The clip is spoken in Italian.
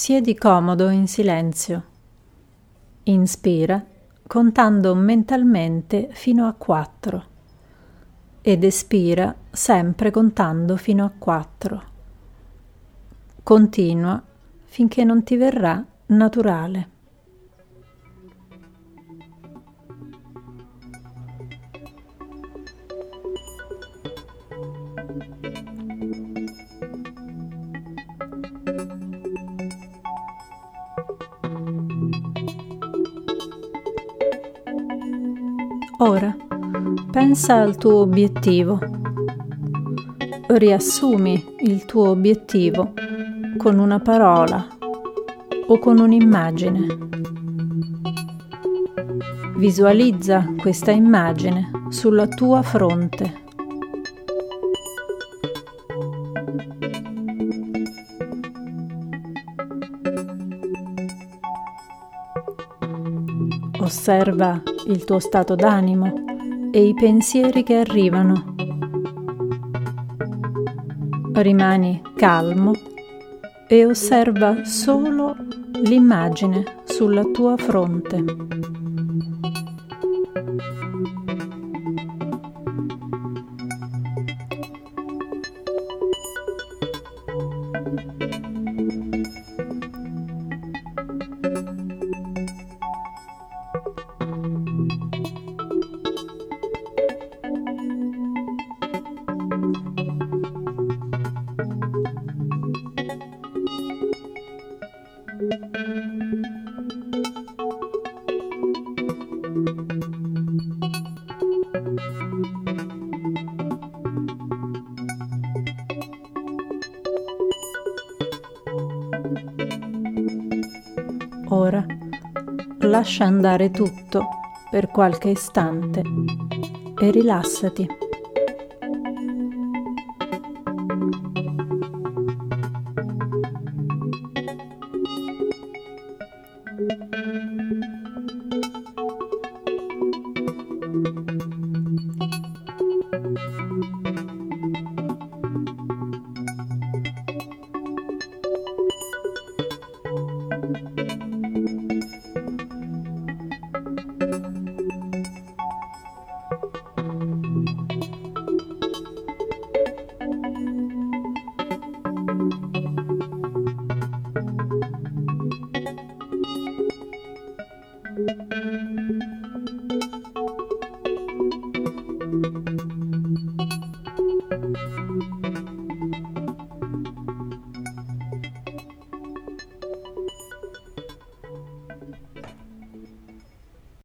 Siedi comodo in silenzio. Inspira contando mentalmente fino a 4 ed espira sempre contando fino a 4. Continua finché non ti verrà naturale. Ora pensa al tuo obiettivo. Riassumi il tuo obiettivo con una parola o con un'immagine. Visualizza questa immagine sulla tua fronte. Osserva il tuo stato d'animo e i pensieri che arrivano. Rimani calmo e osserva solo l'immagine sulla tua fronte. Ora lascia andare tutto per qualche istante e rilassati.